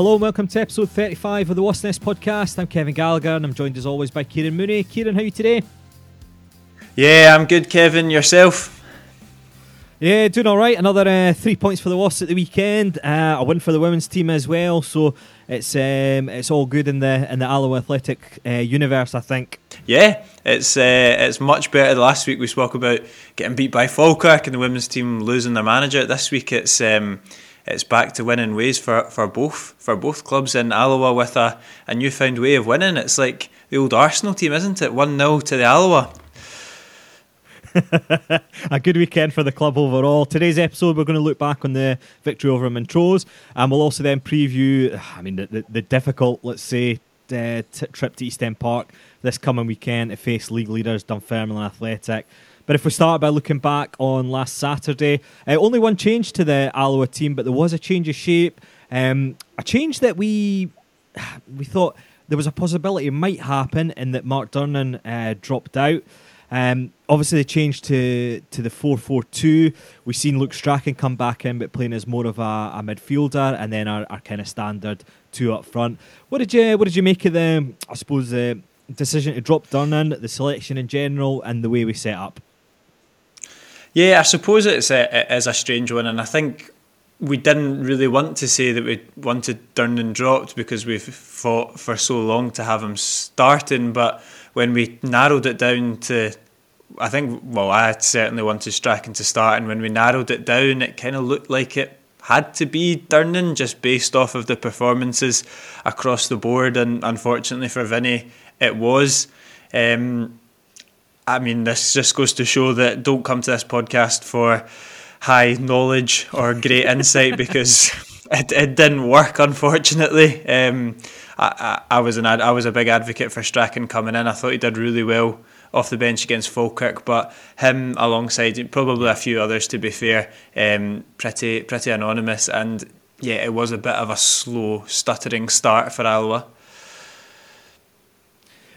Hello and welcome to episode 35 of the Wasps Nest podcast. I'm Kevin Gallagher and I'm joined as always by Kieran Mooney. Kieran, how are you today? Yeah, I'm good, Kevin. Yourself? Yeah, doing all right. Another uh, three points for the Wasps at the weekend. Uh, a win for the women's team as well. So it's um, it's all good in the in the Alloa Athletic uh, universe, I think. Yeah, it's uh, it's much better. Last week we spoke about getting beat by Falkirk and the women's team losing their manager. This week it's um, it's back to winning ways for, for both for both clubs in Alloa with a, a newfound way of winning. It's like the old Arsenal team, isn't it? One 0 to the Alloa. a good weekend for the club overall. Today's episode, we're going to look back on the victory over Montrose, and we'll also then preview, I mean, the, the, the difficult, let's say, uh, t- trip to East End Park this coming weekend to face league leaders Dunfermline Athletic. But if we start by looking back on last Saturday, uh, only one change to the Alloa team, but there was a change of shape. Um, a change that we we thought there was a possibility might happen, in that Mark Durnan uh, dropped out. Um, obviously, they changed to to the four four two. We've seen Luke Strachan come back in, but playing as more of a, a midfielder, and then our, our kind of standard two up front. What did you What did you make of the? I suppose the decision to drop Durnan, the selection in general, and the way we set up. Yeah, I suppose it's a, it is a strange one, and I think we didn't really want to say that we wanted Durnan dropped because we've fought for so long to have him starting. But when we narrowed it down to, I think, well, I certainly wanted Strachan to start, and when we narrowed it down, it kind of looked like it had to be Durnan just based off of the performances across the board. And unfortunately for Vinny, it was. Um, I mean, this just goes to show that don't come to this podcast for high knowledge or great insight because it, it didn't work, unfortunately. Um, I, I, I, was an I was a big advocate for Strachan coming in. I thought he did really well off the bench against Falkirk, but him alongside probably a few others, to be fair, um, pretty pretty anonymous. And yeah, it was a bit of a slow, stuttering start for Alloa.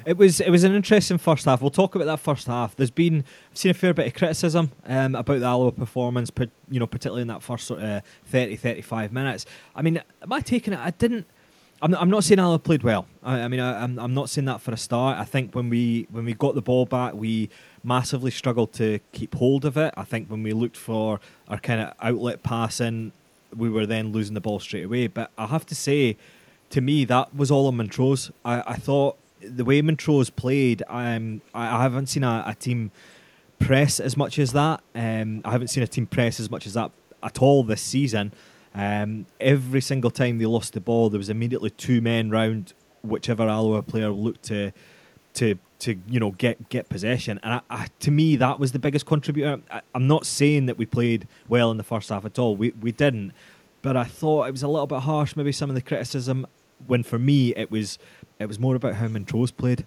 It was it was an interesting first half. We'll talk about that first half. There's been I've seen a fair bit of criticism um, about the Alloa performance, you know particularly in that first sort of 30, 35 minutes. I mean, am I taking it? I didn't. I'm I'm not saying Alloa played well. I, I mean, I, am I'm, I'm not saying that for a start. I think when we when we got the ball back, we massively struggled to keep hold of it. I think when we looked for our kind of outlet passing, we were then losing the ball straight away. But I have to say, to me, that was all on Montrose. I, I thought the way Montrose played, um, I, I haven't seen a, a, team press as much as that. Um, I haven't seen a team press as much as that at all this season. Um, every single time they lost the ball, there was immediately two men round whichever Alloa player looked to to to you know get get possession. And I, I, to me, that was the biggest contributor. I, am not saying that we played well in the first half at all. We we didn't, but I thought it was a little bit harsh. Maybe some of the criticism. When for me, it was it was more about how Montrose played.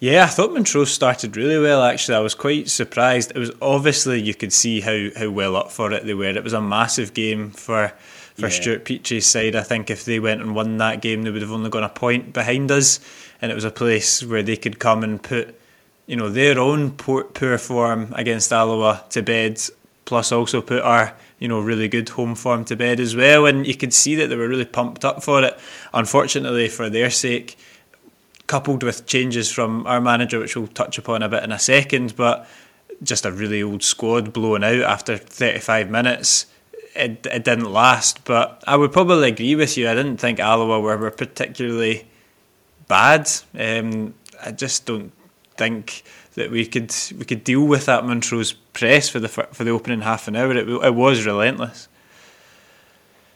Yeah, I thought Montrose started really well. Actually, I was quite surprised. It was obviously you could see how, how well up for it they were. It was a massive game for for yeah. Stewart Petrie's side. I think if they went and won that game, they would have only gone a point behind us, and it was a place where they could come and put, you know, their own poor, poor form against Alloa to bed, plus also put our you know, really good home form to bed as well. And you could see that they were really pumped up for it. Unfortunately, for their sake, coupled with changes from our manager, which we'll touch upon a bit in a second, but just a really old squad blowing out after 35 minutes. It, it didn't last, but I would probably agree with you. I didn't think Alloa were, were particularly bad. Um, I just don't think that we could we could deal with that Montrose press for the for the opening half an hour. It, it was relentless.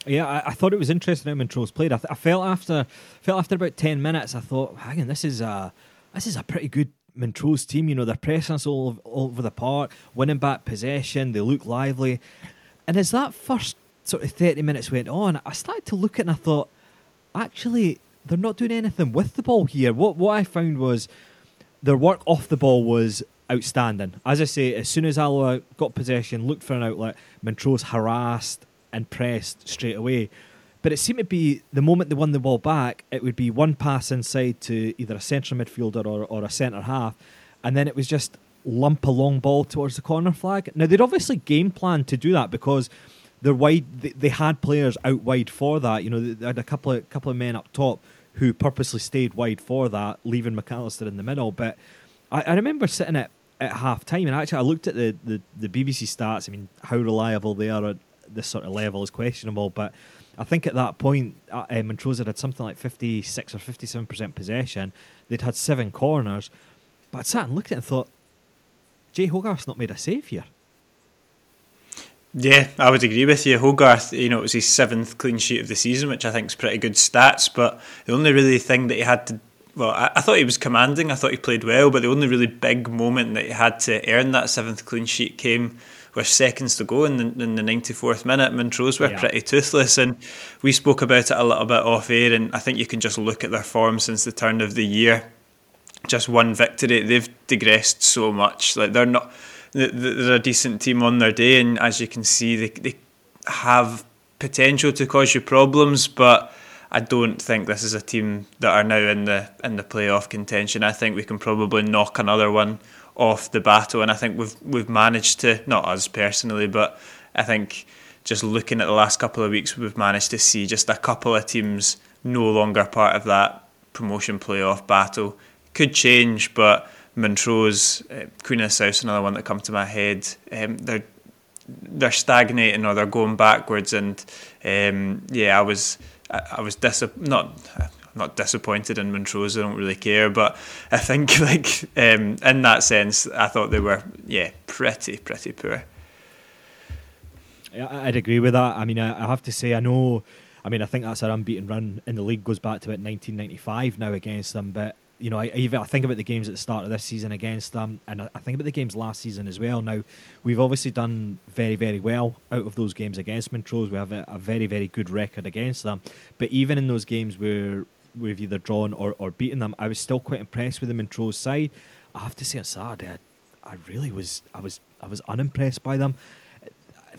Yeah, I, I, thought it was interesting how Montrose played. I, th- I, felt after felt after about ten minutes, I thought, hang on, this is a this is a pretty good Montrose team. You know, they're pressing us all, all over the park, winning back possession. They look lively, and as that first sort of thirty minutes went on, I started to look at it and I thought, actually, they're not doing anything with the ball here. What what I found was their work off the ball was outstanding. As I say, as soon as Alloa got possession, looked for an outlet, Montrose harassed and pressed straight away. But it seemed to be the moment they won the ball back, it would be one pass inside to either a central midfielder or, or a centre half, and then it was just lump a long ball towards the corner flag. Now they'd obviously game planned to do that because they're wide. They, they, had players out wide for that. You know, they had a couple of couple of men up top who purposely stayed wide for that, leaving McAllister in the middle. But I, I remember sitting at, at half time, and actually I looked at the, the, the BBC stats. I mean, how reliable they are at this sort of level is questionable, but. I think at that point, uh, Montrose had something like 56 or 57% possession. They'd had seven corners. But I sat and looked at it and thought, Jay Hogarth's not made a save here. Yeah, I would agree with you. Hogarth, you know, it was his seventh clean sheet of the season, which I think is pretty good stats. But the only really thing that he had to, well, I, I, thought he was commanding. I thought he played well, but the only really big moment that he had to earn that seventh clean sheet came with seconds to go in the, in the 94th minute. Montrose were yeah. pretty toothless, and we spoke about it a little bit off air. And I think you can just look at their form since the turn of the year. Just one victory, they've digressed so much. Like they're not they're a decent team on their day, and as you can see, they they have potential to cause you problems, but. I don't think this is a team that are now in the in the playoff contention. I think we can probably knock another one off the battle, and I think we've we've managed to not us personally, but I think just looking at the last couple of weeks, we've managed to see just a couple of teams no longer part of that promotion playoff battle. Could change, but Montrose, uh, Queen of the South, another one that come to my head. Um, they're they're stagnating or they're going backwards, and um, yeah, I was I, I was not not disappointed in Montrose. I don't really care, but I think like um, in that sense, I thought they were yeah pretty pretty poor. I'd agree with that. I mean, I have to say, I know. I mean, I think that's our unbeaten run in the league goes back to about 1995 now against them, but you know, I, I think about the games at the start of this season against them, and I think about the games last season as well. Now, we've obviously done very, very well out of those games against Montrose. We have a, a very, very good record against them. But even in those games where we've either drawn or, or beaten them, I was still quite impressed with the Montrose side. I have to say on Saturday, I, I really was, I was, I was unimpressed by them.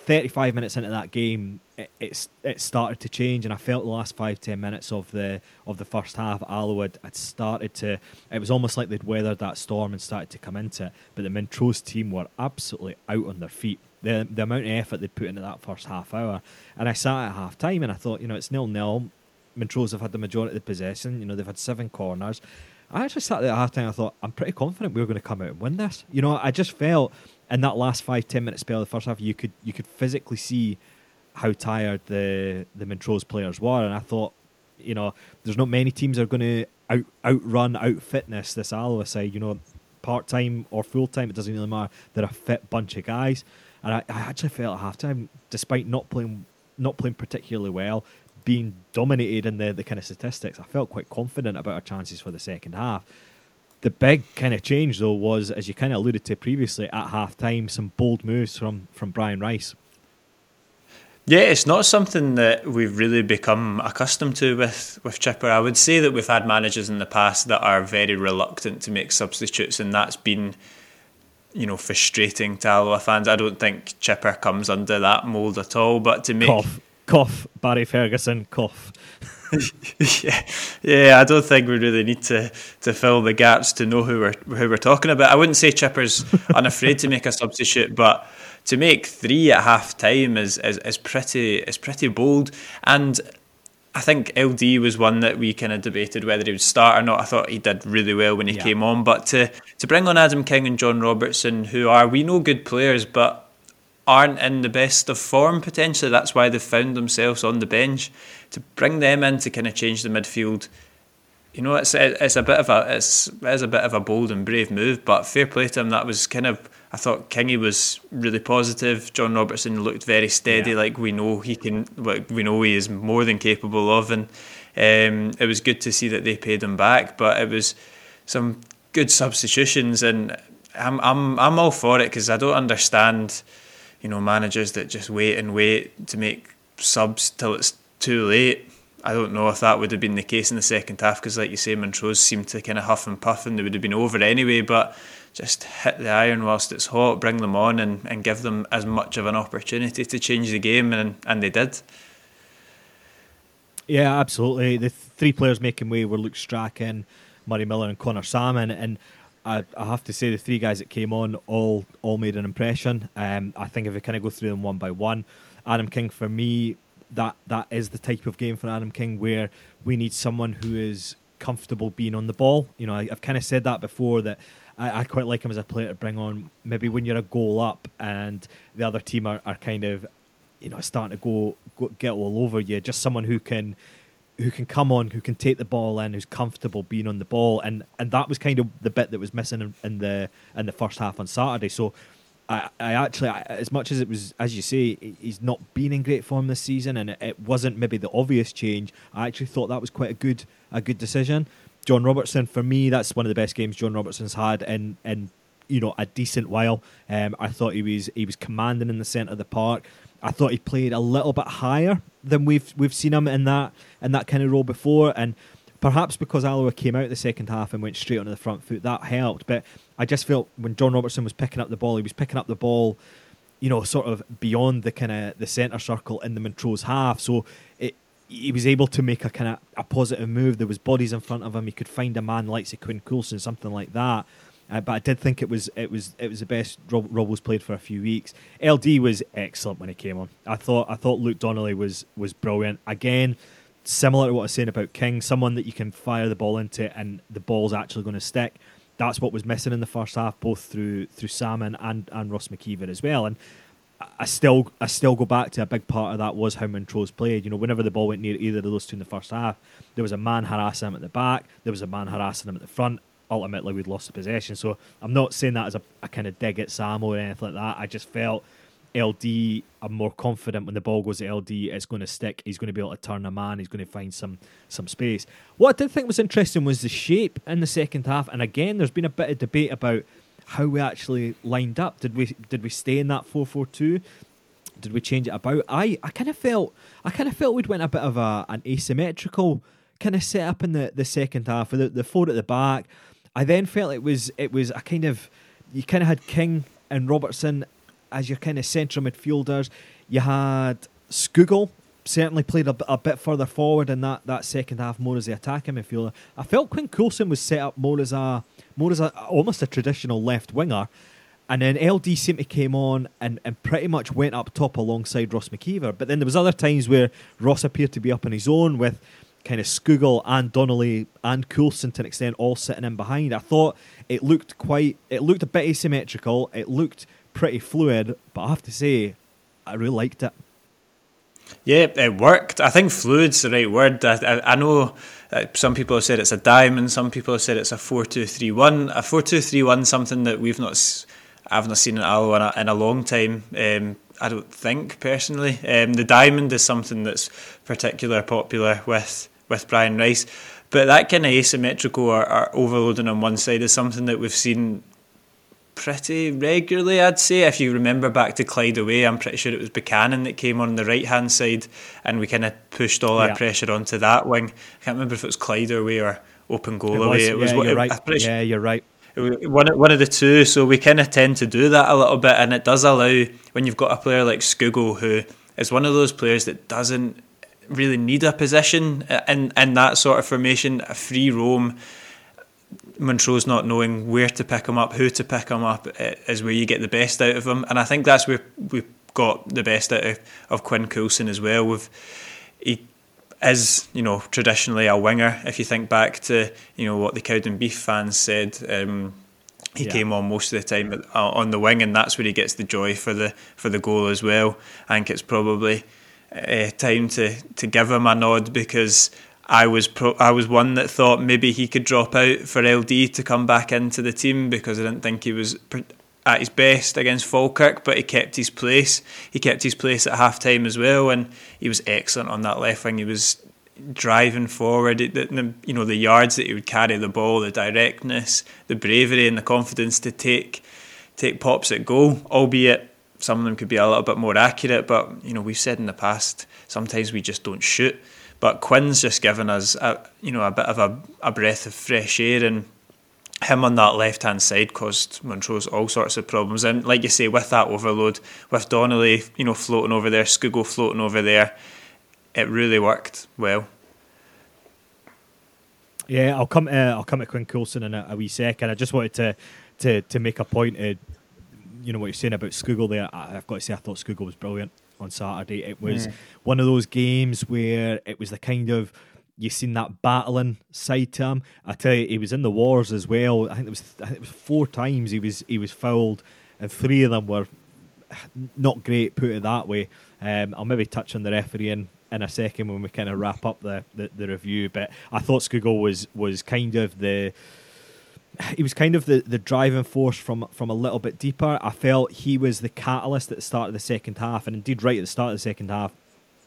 35 minutes into that game, it, it's it started to change, and I felt the last five ten minutes of the of the first half, Allowood had started to. It was almost like they'd weathered that storm and started to come into it. But the Montrose team were absolutely out on their feet. The the amount of effort they'd put into that first half hour, and I sat at half time and I thought, you know, it's nil nil. Montrose have had the majority of the possession. You know, they've had seven corners. I actually sat there at half time. I thought, I'm pretty confident we are going to come out and win this. You know, I just felt in that last five ten minute spell of the first half, you could you could physically see how tired the the Montrose players were, and I thought, you know, there's not many teams that are going to out outrun out fitness this Alloa side. Eh? You know, part time or full time, it doesn't really matter. They're a fit bunch of guys, and I, I actually felt at halftime, despite not playing not playing particularly well, being dominated in the, the kind of statistics, I felt quite confident about our chances for the second half. The big kind of change, though, was as you kind of alluded to previously at half time, some bold moves from from Brian Rice. Yeah, it's not something that we've really become accustomed to with, with Chipper. I would say that we've had managers in the past that are very reluctant to make substitutes, and that's been, you know, frustrating to Alloa fans. I don't think Chipper comes under that mould at all. But to make cough, cough, Barry Ferguson, cough. yeah, yeah. I don't think we really need to, to fill the gaps to know who we're who we're talking about. I wouldn't say Chipper's unafraid to make a substitute, but to make three at half time is, is is pretty is pretty bold. And I think LD was one that we kind of debated whether he would start or not. I thought he did really well when he yeah. came on, but to to bring on Adam King and John Robertson, who are we know good players, but aren't in the best of form potentially. That's why they've found themselves on the bench. To bring them in to kind of change the midfield, you know, it's it's a bit of a it's it is a bit of a bold and brave move. But fair play to him. That was kind of I thought Kingy was really positive. John Robertson looked very steady, yeah. like we know he can. Like we know he is more than capable of, and um, it was good to see that they paid him back. But it was some good substitutions, and I'm I'm I'm all for it because I don't understand you know, managers that just wait and wait to make subs till it's too late. I don't know if that would have been the case in the second half because, like you say, Montrose seemed to kind of huff and puff and they would have been over anyway. But just hit the iron whilst it's hot, bring them on and, and give them as much of an opportunity to change the game, and, and they did. Yeah, absolutely. The three players making way were Luke Strachan, Murray Miller, and Conor Sammon. And I, I have to say the three guys that came on all all made an impression. Um, I think if we kind of go through them one by one, Adam King for me that that is the type of game for Adam King where we need someone who is comfortable being on the ball. You know, I, have kind of said that before that I, I, quite like him as a player to bring on. Maybe when you're a goal up and the other team are, are kind of, you know, starting to go, go get all over you. Just someone who can who can come on, who can take the ball in, who's comfortable being on the ball, and and that was kind of the bit that was missing in, in the in the first half on Saturday. So I, I actually, I, as much as it was, as you say, he's not been in great form this season, and it, wasn't maybe the obvious change. I actually thought that was quite a good, a good decision. John Robertson, for me, that's one of the best games John Robertson's had in in you know a decent while. Um, I thought he was he was commanding in the centre of the park. I thought he played a little bit higher than we've we've seen him in that in that kind of role before, and perhaps because Alloa came out the second half and went straight onto the front foot, that helped. But I just felt when John Robertson was picking up the ball, he was picking up the ball, you know, sort of beyond the kind of the centre circle in the Montrose half. So it he was able to make a kind of a positive move. There was bodies in front of him. He could find a man like Quinn Coulson, something like that. Uh, but I did think it was it was it was the best Rob, played for a few weeks. LD was excellent when he came on. I thought I thought Luke Donnelly was was brilliant again. Similar to what I was saying about King, someone that you can fire the ball into and the ball's actually going to stick. That's what was missing in the first half, both through through Sammon and and Ross McKeever as well. And I still I still go back to a big part of that was how Montrose played. You know, whenever the ball went near either of those two in the first half, there was a man harassing him at the back, there was a man harassing him at the front, ultimately we'd lost the possession. So I'm not saying that as a, a kind of dig at Sam or anything like that. I just felt LD, I'm more confident when the ball goes to LD, it's going to stick. He's going to be able to turn a man. He's going to find some some space. What I did think was interesting was the shape in the second half. And again, there's been a bit of debate about how we actually lined up. Did we did we stay in that four four two? Did we change it about? I, I kind of felt I kind of felt we'd went a bit of a an asymmetrical kind of set up in the, the second half with the, the four at the back. I then felt it was it was a kind of you kind of had King and Robertson as your kind of central midfielders. You had Scougall certainly played a, a, bit further forward in that, that second half, more as the attacking midfielder. I felt Quinn Coulson was set up more as a more as a almost a traditional left winger. And then LD simply came on and, and pretty much went up top alongside Ross McKeever. But then there was other times where Ross appeared to be up on his own with kind of Scougall and Donnelly and Coulson to an extent all sitting in behind. I thought it looked quite, it looked a bit asymmetrical. It looked pretty fluid, but I have to say, I really liked it. Yeah, it worked. I think fluid's the right word. I, I, I know uh, some people have said it's a diamond, some people have said it's a 4 2 3 1. A 4 2 3 1 something that we've not, I've not seen in a, in a long time. Um, I don't think personally. Um, the diamond is something that's particularly popular with with Brian Rice. But that kind of asymmetrical or, or, overloading on one side is something that we've seen pretty regularly, I'd say. If you remember back to Clyde away, I'm pretty sure it was Buchanan that came on the right hand side and we kind of pushed all yeah. our pressure onto that wing. I can't remember if it was Clyde away or open goal it away. it was yeah, you're right. yeah, you're right. One, one of the two, so we kind of tend to do that a little bit, and it does allow when you've got a player like Scougall who is one of those players that doesn't really need a position in in that sort of formation. A free roam, Montrose not knowing where to pick him up, who to pick him up, eh, is where you get the best out of him. And I think that's where we've got the best out of, of Quinn Coulson as well. With he is, you know, traditionally a winger. If you think back to, you know, what the Cowdenbeath fans said. Um, he yeah. came on most of the time uh, on the wing, and that's where he gets the joy for the for the goal as well. I think it's probably uh, time to to give him a nod because I was pro- I was one that thought maybe he could drop out for LD to come back into the team because I didn't think he was at his best against Falkirk, but he kept his place. He kept his place at half time as well, and he was excellent on that left wing. He was driving forward, the, you know, the yards that he would carry the ball, the directness, the bravery, and the confidence to take take pops at goal, albeit some of them could be a little bit more accurate, but you know we've said in the past sometimes we just don't shoot. But Quinn's just given us a you know a bit of a, a breath of fresh air, and him on that left hand side caused Montrose all sorts of problems. And like you say, with that overload, with Donnelly you know floating over there, Scougall floating over there, it really worked well. Yeah, I'll come. Uh, I'll come to Quinn Coulson in a, a wee second. I just wanted to to to make a point. Of, you know what you're saying about Scougall there. I, have got to say, I thought Scougall was brilliant. on Saturday. It was one of those games where it was the kind of you seen that battling side to him. I tell you, he was in the wars as well. I think it was I think it was four times he was he was fouled, and three of them were not great. Put it that way. Um, I'll maybe touch on the referee in, a second when we kind of wrap up the, the, the review. But I thought Scougall was was kind of the he was kind of the, the driving force from from a little bit deeper. I felt he was the catalyst at the start of the second half, and indeed right at the start of the second half,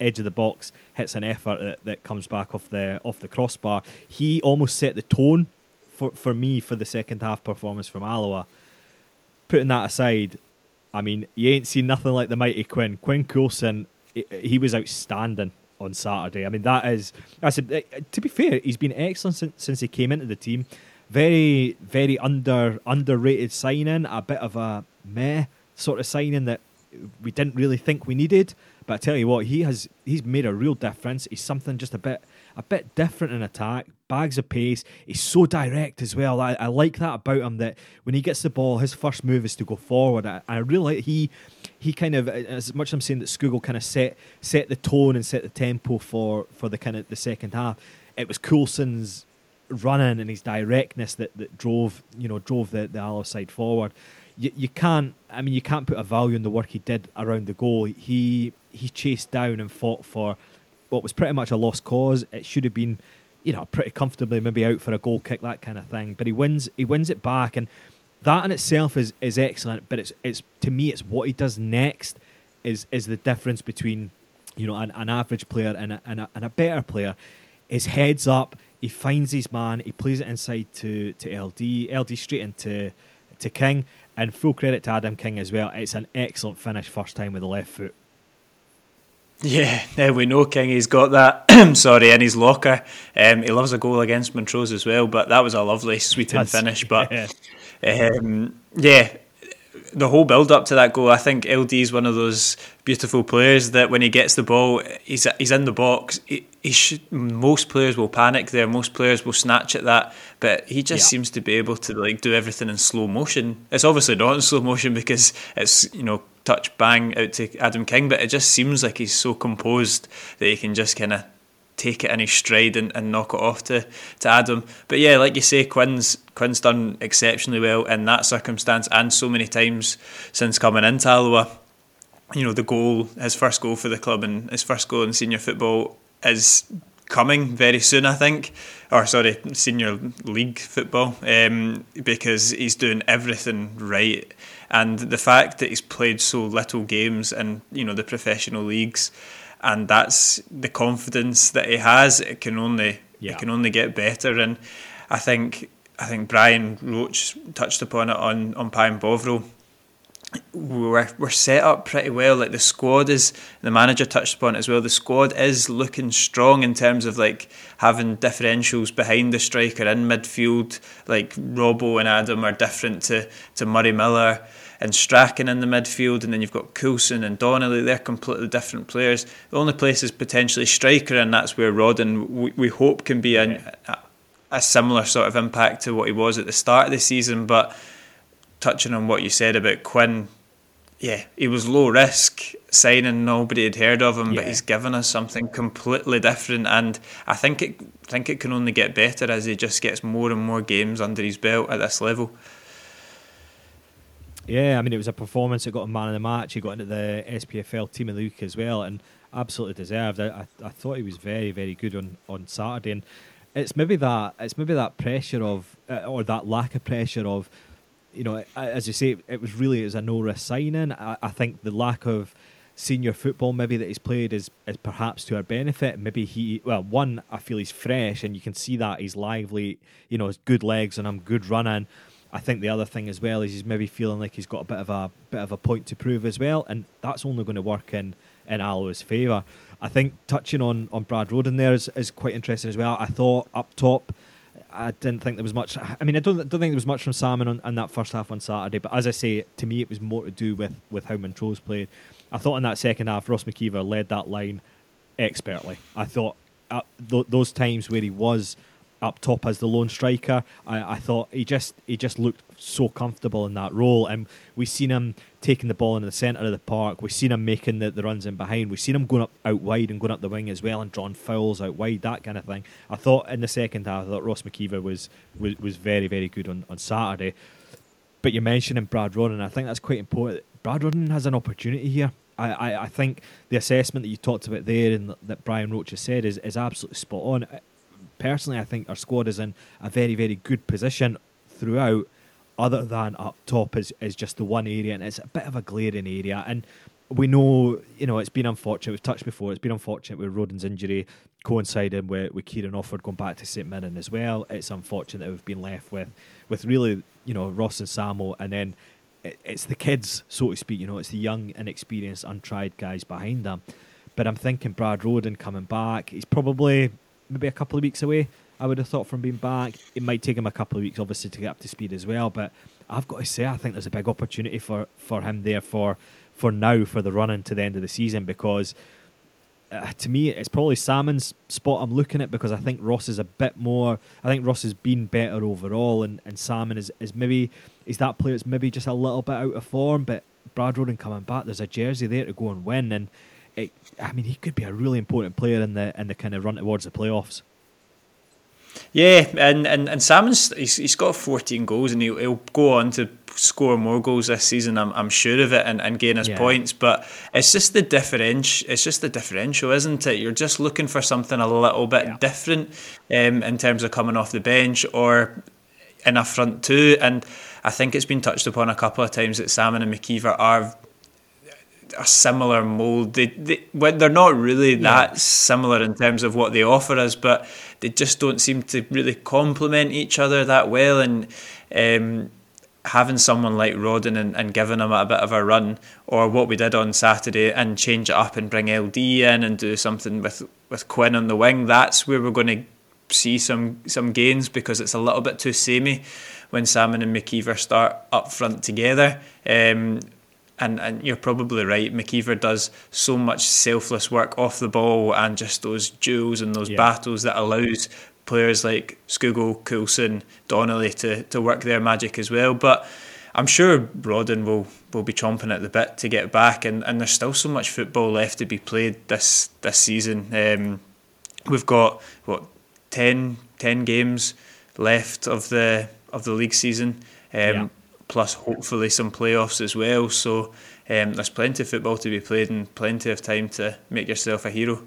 edge of the box hits an effort that, that comes back off the off the crossbar. He almost set the tone for for me for the second half performance from Alloa. Putting that aside, I mean you ain't seen nothing like the mighty Quinn. Quinn Coulson, he was outstanding on Saturday. I mean that is I said eh, to be fair, he's been excellent since, since he came into the team. Very very under underrated signing, a bit of a meh sort of signing that we didn't really think we needed. But I tell you what, he has he's made a real difference. He's something just a bit a bit different in attack, bags of pace. He's so direct as well. I, I like that about him that when he gets the ball, his first move is to go forward. I, I really like he he kind of as much as I'm saying that Scougall kind of set set the tone and set the tempo for for the kind of the second half. It was Coulson's running and his directness that, that drove you know drove the the Alloa side forward. You, you can't I mean you can't put a value in the work he did around the goal. He he chased down and fought for what was pretty much a lost cause. It should have been, you know, pretty comfortably maybe out for a goal kick, that kind of thing. But he wins he wins it back and that in itself is, is excellent, but it's it's to me it's what he does next is is the difference between you know an, an average player and a, and a, and a better player. His heads up, he finds his man, he plays it inside to, to LD, LD straight into to King, and full credit to Adam King as well. It's an excellent finish first time with the left foot. Yeah, yeah, we know King. He's got that. sorry, in his locker. Um, he loves a goal against Montrose as well. But that was a lovely sweeping finish. But yeah. Um, yeah, the whole build up to that goal, I think LD is one of those beautiful players that when he gets the ball, he's he's in the box. He, he should, most players will panic there. Most players will snatch at that, but he just yeah. seems to be able to like do everything in slow motion. It's obviously not in slow motion because it's you know touch bang out to Adam King, but it just seems like he's so composed that he can just kind of take it in his stride and, and knock it off to, to Adam. But yeah, like you say, Quinn's Quinn's done exceptionally well in that circumstance and so many times since coming into Alloa. You know, the goal, his first goal for the club and his first goal in senior football is coming very soon, I think, or sorry, senior league football, um, because he's doing everything right and the fact that he's played so little games in you know the professional leagues, and that's the confidence that he has. It can only yeah. it can only get better, and I think I think Brian Roach touched upon it on on Pie and Bovril we're we're set up pretty well. Like the squad is, the manager touched upon it as well. The squad is looking strong in terms of like having differentials behind the striker in midfield. Like Robbo and Adam are different to to Murray Miller and Strachan in the midfield, and then you've got Coulson and Donnelly. They're completely different players. The only place is potentially striker, and that's where Rodden we, we hope can be a, a a similar sort of impact to what he was at the start of the season, but touching on what you said about Quinn, yeah, he was low risk signing. Nobody had heard of him, yeah. but he's given us something completely different. And I think it think it can only get better as he just gets more and more games under his belt at this level. Yeah, I mean, it was a performance that got a man of the match. He got into the SPFL team of the week as well, and absolutely deserved. I, I, I thought he was very, very good on, on Saturday, and it's maybe that it's maybe that pressure of uh, or that lack of pressure of you know, as you say, it was really as a no risk signing. I, I think the lack of senior football maybe that he's played is, is perhaps to our benefit. Maybe he well, one, I feel he's fresh and you can see that he's lively, you know, his good legs and I'm good running. I think the other thing as well is he's maybe feeling like he's got a bit of a bit of a point to prove as well, and that's only going to work in in Alloa's favour. I think touching on, on Brad Roden there is, is quite interesting as well. I thought up top I didn't think there was much. I mean, I don't don't think there was much from Sammon on, on, that first half on Saturday. But as I say, to me, it was more to do with with how Montrose played. I thought in that second half, Ross McKeever led that line expertly. I thought uh, th- those times where he was up top as the lone striker, I, I thought he just he just looked so comfortable in that role, and we've seen him taking the ball in the centre of the park. We've seen him making the, the runs in behind. We've seen him going up out wide and going up the wing as well and drawing fouls out wide, that kind of thing. I thought in the second half, I thought Ross McKeever was, was, was very, very good on, on Saturday. But you're mentioning Brad Rodden, I think that's quite important. Brad Rodden has an opportunity here. I, I, think the assessment that you talked about there and that Brian Roach has said is, is absolutely spot on. Personally, I think our squad is in a very, very good position throughout other than up top is, is just the one area, and it's a bit of a glaring area. And we know, you know, it's been unfortunate. We've touched before. It's been unfortunate with Rodden's injury coinciding with, with Kieran Offord going back to St Mirren as well. It's unfortunate that we've been left with, with really, you know, Ross and Samo, and then it, it's the kids, so to speak. You know, it's the young, inexperienced, untried guys behind them. But I'm thinking Brad Roden coming back. He's probably maybe a couple of weeks away. I would have thought from being back. It might take him a couple of weeks, obviously, to get up to speed as well. But I've got to say, I think there's a big opportunity for, for him there for for now for the run into the end of the season because uh, to me it's probably Sammon's spot I'm looking at because I think Ross is a bit more. I think Ross has been better overall, and, and Sammon is, is maybe is that player that's maybe just a little bit out of form. But Brad Roden coming back, there's a jersey there to go and win, and it, I mean he could be a really important player in the in the kind of run towards the playoffs. Yeah, and, and, and Sammon's he's, he's got 14 goals and he'll, he'll go on to score more goals this season. I'm, I'm sure of it and, and gain his yeah. points. But it's just the differential. It's just the differential, isn't it? You're just looking for something a little bit yeah. different um, in terms of coming off the bench or in a front two. And I think it's been touched upon a couple of times that Sammon and McKeever are a similar mold. They, they they're not really that yeah. similar in terms of what they offer us, but they just don't seem to really complement each other that well. And um, having someone like Rodden and, and giving him a bit of a run, or what we did on Saturday, and change it up and bring LD in and do something with with Quinn on the wing. That's where we're going to see some some gains because it's a little bit too samey when Sammon and McKeever start up front together. Um, and and you're probably right. McKeever does so much selfless work off the ball and just those duels and those yeah. battles that allows players like Scougall, Coulson, Donnelly to, to work their magic as well. But I'm sure Rodden will, will be chomping at the bit to get back, and, and there's still so much football left to be played this this season. Um, we've got what 10, 10 games left of the of the league season. Um, yeah plus hopefully some playoffs as well. So um, there's plenty of football to be played and plenty of time to make yourself a hero.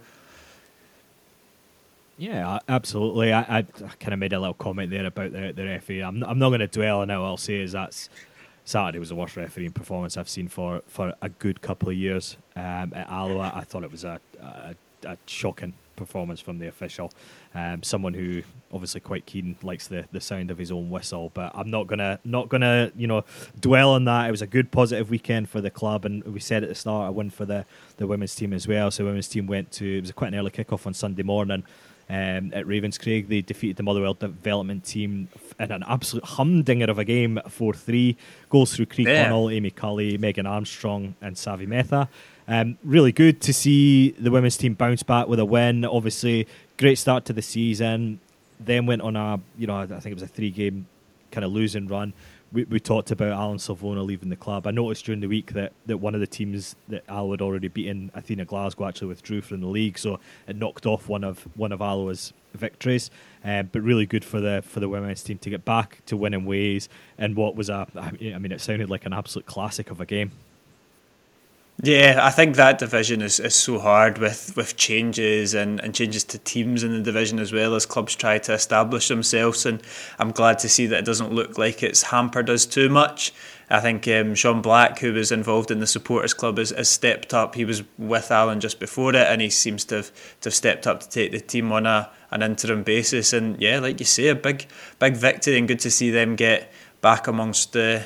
Yeah, absolutely. I, I, I kind of made a little comment there about the, the referee. I'm, I'm not going to dwell on it. I'll say is that's Saturday was the worst refereeing performance I've seen for, for a good couple of years. Um, at Alloa, I thought it was a, a, a shocking performance from the official. Um, someone who obviously quite keen likes the, the sound of his own whistle, but I'm not gonna not gonna you know dwell on that. It was a good positive weekend for the club, and we said at the start a win for the, the women's team as well. So the women's team went to it was quite an early kickoff on Sunday morning. Um, at Ravenscraig. They defeated the Motherwell development team in an absolute humdinger of a game, 4 3. Goals through Cree yeah. Connell, Amy Cully, Megan Armstrong, and Savi Mehta. Um, really good to see the women's team bounce back with a win. Obviously, great start to the season. Then went on a, you know, I think it was a three game kind of losing run. We, we talked about Alan Silvona leaving the club. I noticed during the week that, that one of the teams that Alloa had already beaten, Athena Glasgow, actually withdrew from the league, so it knocked off one of one of Alloa's victories. Um, but really good for the for the women's team to get back to winning ways and what was a, I mean, it sounded like an absolute classic of a game. Yeah, I think that division is, is so hard with, with changes and, and changes to teams in the division as well as clubs try to establish themselves. And I'm glad to see that it doesn't look like it's hampered us too much. I think um, Sean Black, who was involved in the supporters club, has, has stepped up. He was with Alan just before it, and he seems to have, to have stepped up to take the team on a an interim basis. And yeah, like you say, a big big victory, and good to see them get back amongst the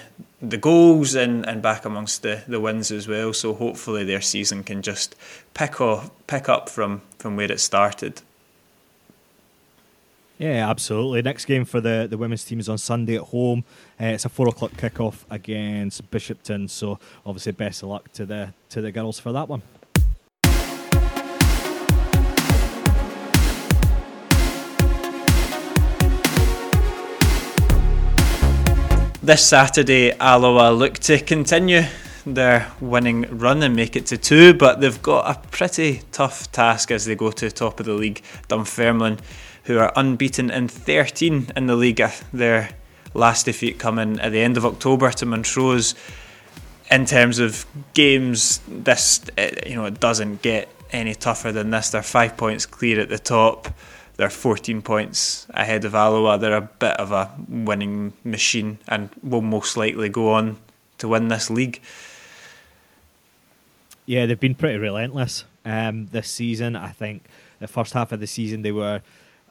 the goals and, and back amongst the, the wins as well. So hopefully their season can just pick off pick up from, from where it started. Yeah, absolutely. Next game for the, the women's team is on Sunday at home. Uh, it's a four o'clock kickoff against Bishopton. So obviously, best of luck to the to the girls for that one. This Saturday, Alloa look to continue their winning run and make it to two, but they've got a pretty tough task as they go to top of the league. Dunfermline, who are unbeaten in 13 in the league, uh, their last defeat coming at the end of October to Montrose. In terms of games, this eh, you know it doesn't get any tougher than this. They're five points clear at the top. They're 14 points ahead of Alloa. They're a bit of a winning machine and will most likely go on to win this league. Yeah, they've been pretty relentless um, this season. I think the first half of the season they were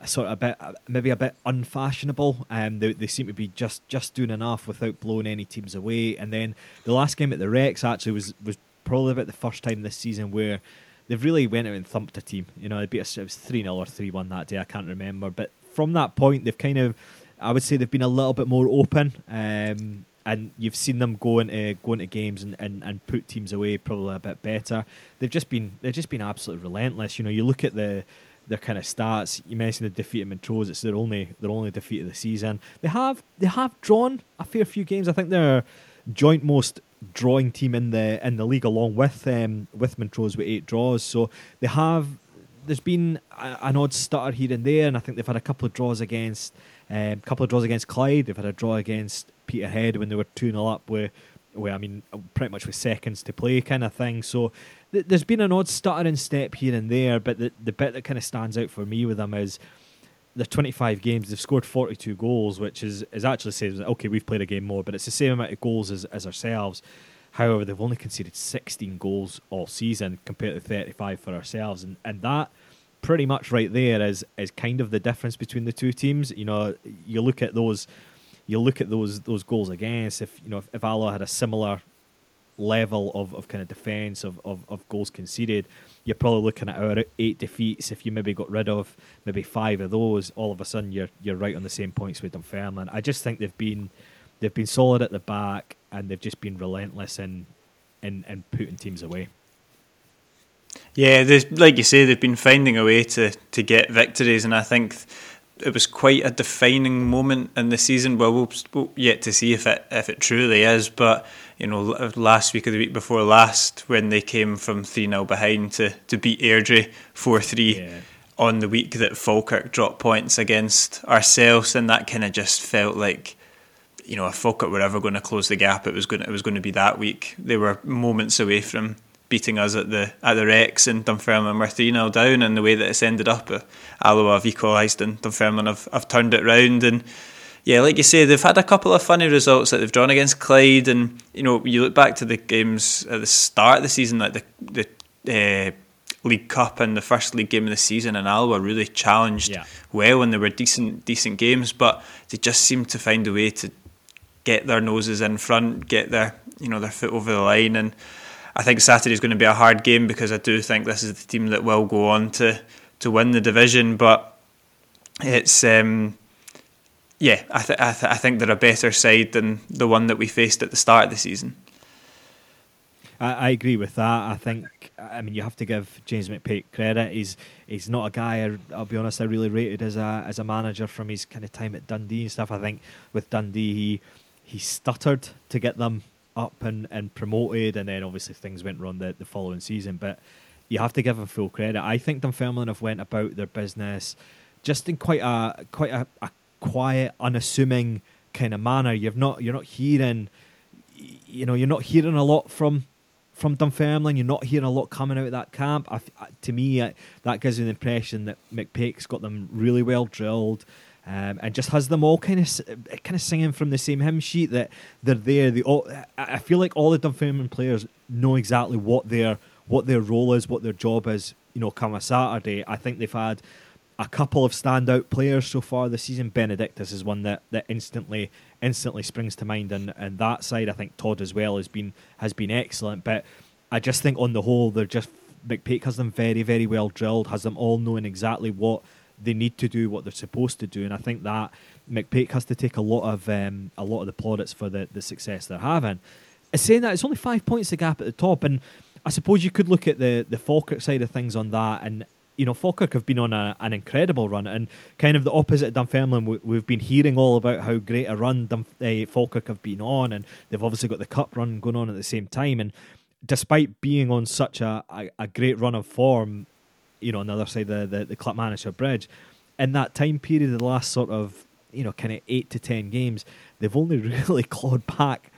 sort of a bit, maybe a bit unfashionable. Um, they, they seem to be just just doing enough without blowing any teams away. And then the last game at the Rex actually was was probably about the first time this season where they've really went out and thumped a team. You know, they beat us, it was 3 0 or 3 1 that day, I can't remember. But from that point, they've kind of, I would say they've been a little bit more open. Um, and you've seen them go into go into games and, and, and put teams away probably a bit better. They've just been they've just been absolutely relentless. You know, you look at the their kind of stats. You mentioned the defeat of Montrose; it's their only their only defeat of the season. They have they have drawn a fair few games. I think they're joint most drawing team in the in the league, along with um, with Montrose with eight draws. So they have. There's been a, an odd stutter here and there, and I think they've had a couple of draws against a um, couple of draws against Clyde. They've had a draw against Peterhead when they were two 0 up with, where I mean, pretty much with seconds to play, kind of thing. So th- there's been an odd stuttering step here and there, but the the bit that kind of stands out for me with them is the 25 games they've scored 42 goals which is, is actually says okay we've played a game more but it's the same amount of goals as, as ourselves. However they've only conceded 16 goals all season compared to 35 for ourselves and, and that pretty much right there is is kind of the difference between the two teams. You know you look at those you look at those those goals against if you know if, if Alloa had a similar level of, of kind of defence of, of, of goals conceded you're probably looking at our eight defeats. If you maybe got rid of maybe five of those, all of a sudden you're you're right on the same points with Dunfermline. I just think they've been they've been solid at the back and they've just been relentless in in, in putting teams away. Yeah, there's like you say, they've been finding a way to, to get victories, and I think it was quite a defining moment in the season. Well, we'll, we'll yet to see if it if it truly is, but you know, last week or the week before last, when they came from 3 0 behind to, to beat Airdrie 4 3 on the week that Falkirk dropped points against ourselves, and that kind of just felt like. You know, if Falkirk were ever going to close the gap, it was going to, it was going to be that week. They were moments away from beating us at the at the Rex and Dunfermline were 3 0 down, and the way that it's ended up, uh, Alloa have equalised and Dunfermline have, have turned it round. And yeah, like you say, they've had a couple of funny results that they've drawn against Clyde, and you know you look back to the games at the start of the season, like the the uh, League Cup and the first league game of the season, and Alloa really challenged yeah. well, and they were decent decent games, but they just seemed to find a way to get their noses in front, get their you know their foot over the line, and I think Saturday is going to be a hard game because I do think this is the team that will go on to to win the division, but it's. Um, yeah, I, th- I, th- I think they're a better side than the one that we faced at the start of the season. I, agree with that. I think I mean you have to give James McPake credit. He's he's not a guy I, will be honest I really rated as a as a manager from his kind of time at Dundee and stuff. I think with Dundee he he stuttered to get them up and, and promoted, and then obviously things went wrong the, the following season. But you have to give him full credit. I think Dunfermline have went about their business just in quite a quite a, a quiet, unassuming kind of manner. You've not you're not hearing, you know, you're not hearing a lot from from Dunfermline. You're not hearing a lot coming out of that camp. I, to me, I, that gives you the impression that McPake's got them really well drilled. Um, and just has them all kind of kind of singing from the same hymn sheet that they're there. They all, I feel like all the Dunfermline players know exactly what their what their role is, what their job is. You know, come a Saturday, I think they've had a couple of standout players so far this season. Benedictus is one that, that instantly instantly springs to mind, and, and that side I think Todd as well has been has been excellent. But I just think on the whole they're just McPake has them very very well drilled, has them all knowing exactly what they need to do, what they're supposed to do, and I think that McPake has to take a lot of um, a lot of the plaudits for the, the success they're having. It's saying that it's only five points the gap at the top, and I suppose you could look at the the Falkirk side of things on that, and you know, Falkirk have been on a, an incredible run, and kind of the opposite of Dunfermline. We, have been hearing all about how great a run Dunf- uh, Falkirk have been on, and they've obviously got the cup run going on at the same time. And despite being on such a, a, a great run of form, you know, on the other side of the, the, the Clackmannanshire Bridge, in that time period, of the last sort of, you know, kind of eight to ten games, they've only really clawed back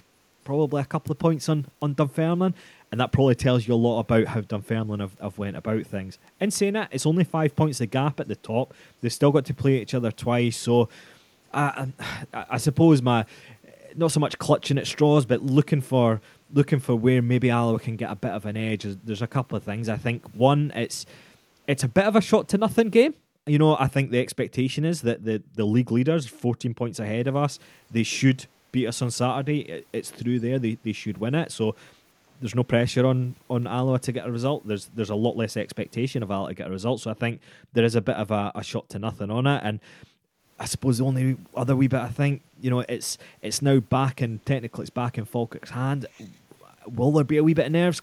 probably a couple of points on, on Dunfermline and that probably tells you a lot about how Dunfermline have, have went about things. In saying that, it's only five points the gap at the top. They've still got to play each other twice, so I, I, I suppose my not so much clutching at straws, but looking for looking for where maybe Alloa can get a bit of an edge. There's a couple of things. I think one, it's it's a bit of a shot to nothing game. You know, I think the expectation is that the, the league leaders, 14 points ahead of us, they should beat us on Saturday. It's through there. They, they should win it. So there's no pressure on on Alloa to get a result. There's there's a lot less expectation of Alloa to get a result. So I think there is a bit of a, a shot to nothing on it. And I suppose the only other wee bit I think you know it's it's now back and technically it's back in Falkirk's hand. Will there be a wee bit of nerves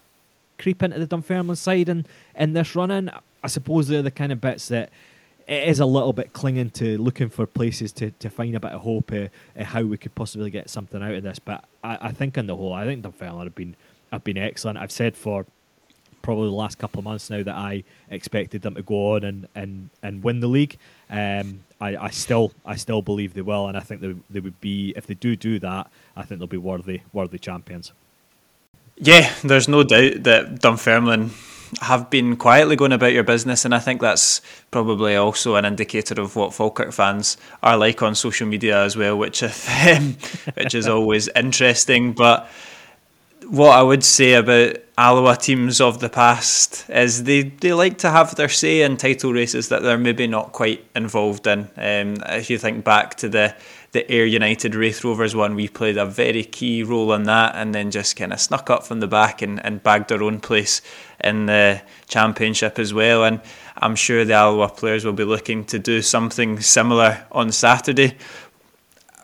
creep into the Dunfermline side in, in this run in? I suppose they're the kind of bits that it is a little bit clinging to looking for places to, to find a bit of hope uh, uh, how we could possibly get something out of this. But I, I think on the whole, I think Dunfermline have been have been excellent. I've said for probably the last couple of months now that I expected them to go on and, and, and win the league. Um, I, I still I still believe they will, and I think they, they would be if they do do that. I think they'll be worthy worthy champions. Yeah, there's no doubt that Dunfermline have been quietly going about your business, and I think that's probably also an indicator of what Falkirk fans are like on social media as well, which which is always interesting. But what I would say about Alloa teams of the past is they, they like to have their say in title races that they're maybe not quite involved in. Um, if you think back to the, the Ayr United Raith Rovers one, we played a very key role in that and then just kind of snuck up from the back and, and bagged our own place in the championship as well. And I'm sure the Alloa players will be looking to do something similar on Saturday.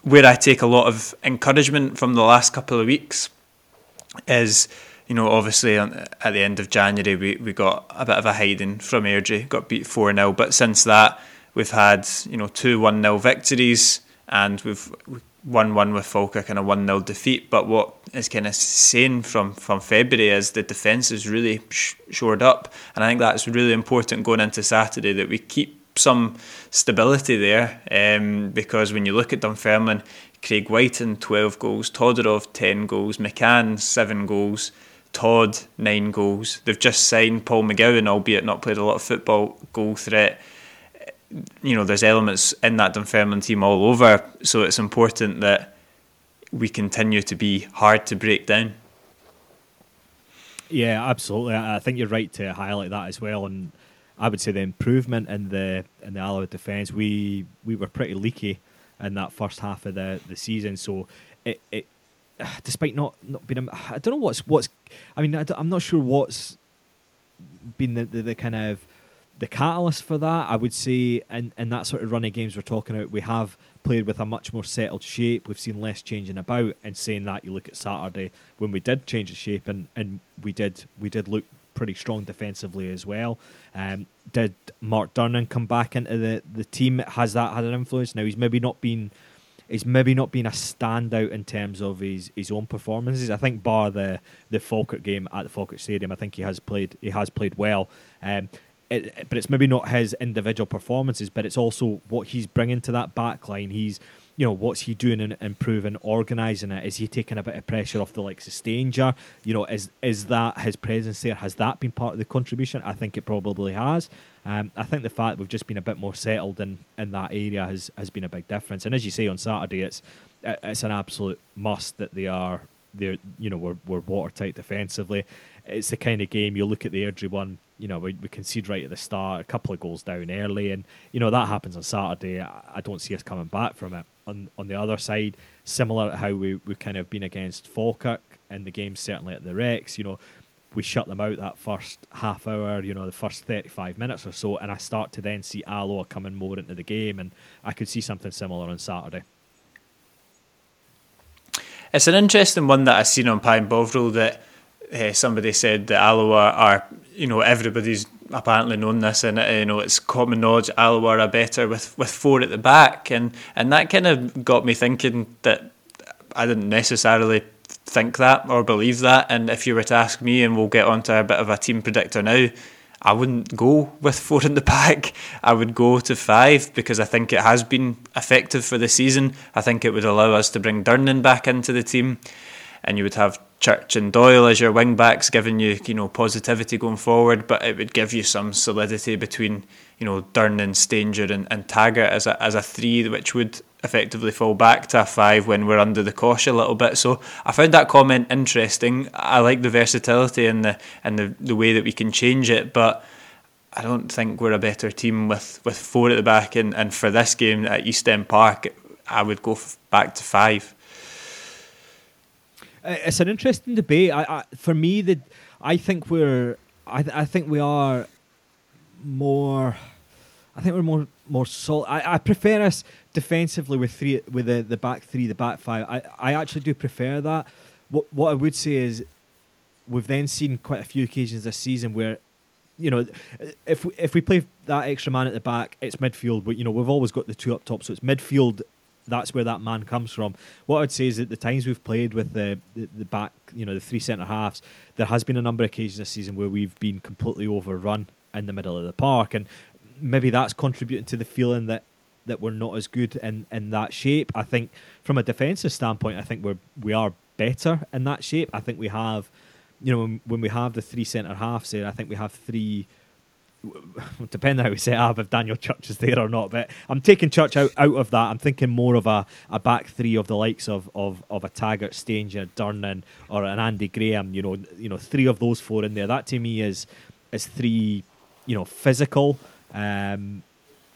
Where I take a lot of encouragement from the last couple of weeks is you know, obviously at the end of January we, we got a bit of a hiding from Airdrie, got beat 4 0. But since that, we've had, you know, two 1 0 victories and we've 1 1 with Falkirk and a 1 0 defeat. But what is kind of saying from, from February is the defence is really sh- shored up. And I think that's really important going into Saturday that we keep some stability there um, because when you look at Dunfermline, Craig Wighton 12 goals, Todorov 10 goals, McCann 7 goals, Todd 9 goals. They've just signed Paul McGowan, albeit not played a lot of football, goal threat. You know, there's elements in that Dunfermline team all over, so it's important that we continue to be hard to break down. Yeah, absolutely. I think you're right to highlight that as well. And I would say the improvement in the in the Alloa defence, we we were pretty leaky in that first half of the, the season. So it, it despite not, not being, I don't know what's what's. I mean, I am not sure what's been the, the, the, kind of the catalyst for that. I would say in in that sort of running games we're talking about, we have played with a much more settled shape. We've seen less changing about. And saying that, you look at Saturday when we did change the shape, and, and we did we did look pretty strong defensively as well. Um, did Mark Durnan come back into the, the team? Has that had an influence? Now he's maybe not been he's maybe not been a standout in terms of his, his own performances. I think bar the the Falkirk game at the Falkirk Stadium, I think he has played he has played well. Um, it, but it's maybe not his individual performances, but it's also what he's bringing to that back line. He's you know, what's he doing in improving, organising it? Is he taking a bit of pressure off the likes of Stanger? You know, is is that his presence there? Has that been part of the contribution? I think it probably has. Um, I think the fact we've just been a bit more settled in, in that area has, has been a big difference. And as you say on Saturday, it's it's an absolute must that they are they're you know we're, we're watertight defensively. It's the kind of game you look at the Airdrie one you know, we, we concede right at the start, a couple of goals down early, and you know that happens on Saturday. I, I don't see us coming back from it. On on the other side, similar to how we we kind of been against Falkirk in the game, certainly at the Rex, you know, we shut them out that first half hour, you know, the first 35 minutes or so, and I start to then see Alloa coming more into the game, and I could see something similar on Saturday. It's an interesting one that I've seen on Pie and Bovril that uh, somebody said that Alloa are, you know, everybody's apparently known this, and you know it's common knowledge Alloa are better with, with four at the back, and and that kind of got me thinking that I didn't necessarily think that or believe that. And if you were to ask me, and we'll get onto a bit of a team predictor now, I wouldn't go with four in the pack. I would go to five because I think it has been effective for the season. I think it would allow us to bring Durnan back into the team, and you would have Church and Doyle as your wing backs, giving you you know positivity going forward. But it would give you some solidity between you know Durnan, Stanger, and, and Taggart as a as a three, which would effectively fall back to a five when we're under the cosh a little bit. So I found that comment interesting. I like the versatility and the and the, the way that we can change it, but I don't think we're a better team with, with four at the back. And, and for this game at East End Park, I would go f- back to five. It's an interesting debate. I, I for me, the I think we're I, I think we are more. I think we're more more solid. I, I prefer us defensively with three with the, the back three, the back five. I, I actually do prefer that. What what I would say is we've then seen quite a few occasions this season where you know if we, if we play that extra man at the back, it's midfield. But you know we've always got the two up top, so it's midfield. That's where that man comes from. What I'd say is that the times we've played with the, the, the back, you know, the three centre halves, there has been a number of occasions this season where we've been completely overrun in the middle of the park, and maybe that's contributing to the feeling that that we're not as good in, in that shape. I think from a defensive standpoint, I think we're we are better in that shape. I think we have, you know, when, when we have the three centre halves there, I think we have three. Depending how we set up, if Daniel Church is there or not, but I'm taking Church out, out of that. I'm thinking more of a, a back three of the likes of of, of a Taggart, Stanger, Durnan, or an Andy Graham. You know, you know, three of those four in there. That to me is is three, you know, physical, um,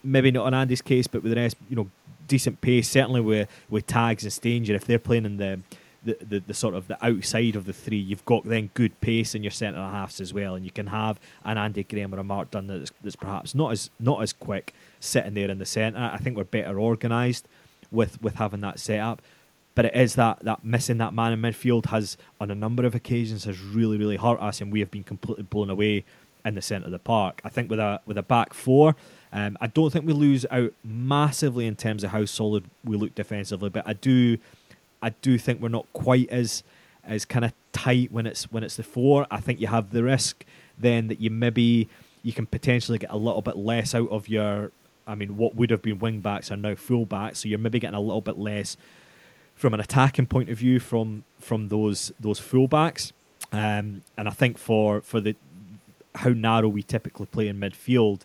maybe not on Andy's case, but with the rest, you know, decent pace. Certainly with with tags and Stanger, if they're playing in the the, the, the, sort of the outside of the three, you've got then good pace in your centre halves as well, and you can have an Andy Graham or a Mark Dunn that's, that's perhaps not as not as quick sitting there in the centre. I think we're better organised with with having that set up. But it is that that missing that man in midfield has on a number of occasions has really really hurt us, and we have been completely blown away in the centre of the park. I think with a with a back four, um, I don't think we lose out massively in terms of how solid we look defensively, but I do, I do think we're not quite as as kind of tight when it's when it's the four. I think you have the risk then that you maybe you can potentially get a little bit less out of your. I mean, what would have been wing backs are now full backs, so you're maybe getting a little bit less from an attacking point of view from from those those full backs. Um, and I think for for the how narrow we typically play in midfield,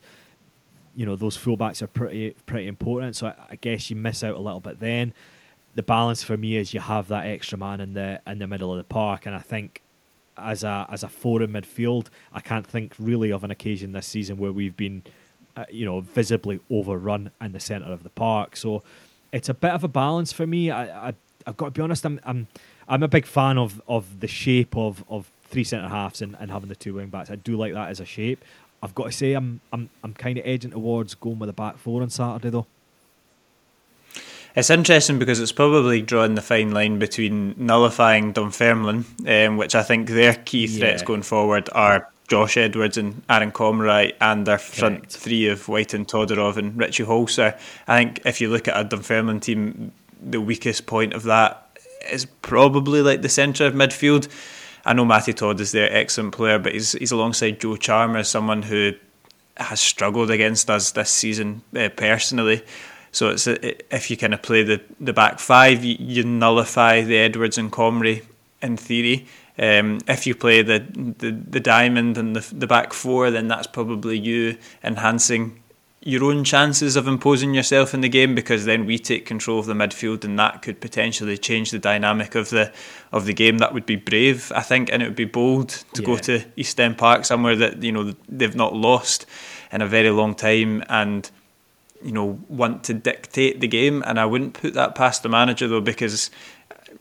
you know those fullbacks are pretty pretty important. So I, I, guess you miss out a little bit then. The balance for me is you have that extra man in the in the middle of the park, and I think as a as a four in midfield, I can't think really of an occasion this season where we've been, uh, you know, visibly overrun in the centre of the park. So it's a bit of a balance for me. I, I have got to be honest. I'm I'm I'm a big fan of of the shape of of three centre halves and, and having the two wing backs. I do like that as a shape. I've got to say, I'm I'm I'm kind of edging towards going with a back four on Saturday though. It's interesting because it's probably drawing the fine line between nullifying Dunfermline, um, which I think their key threats yeah. going forward are Josh Edwards and Aaron Comrie and their front Correct. three of White and Todorov and Ritchie-Hosler. I think if you look at a Dunfermline team, the weakest point of that is probably like the centre of midfield. I know Matty Todd is their excellent player, but he's he's alongside Joe Chalmers, someone who has struggled against us this season uh, personally. So it's a, if you kind of play the, the back five, you, you nullify the Edwards and Comrie in theory. Um, if you play the, the the diamond and the the back four, then that's probably you enhancing your own chances of imposing yourself in the game because then we take control of the midfield and that could potentially change the dynamic of the of the game. That would be brave, I think, and it would be bold to yeah. go to East End Park, somewhere that you know they've not lost in a very long time, and you know want to dictate the game. And I wouldn't put that past the manager though because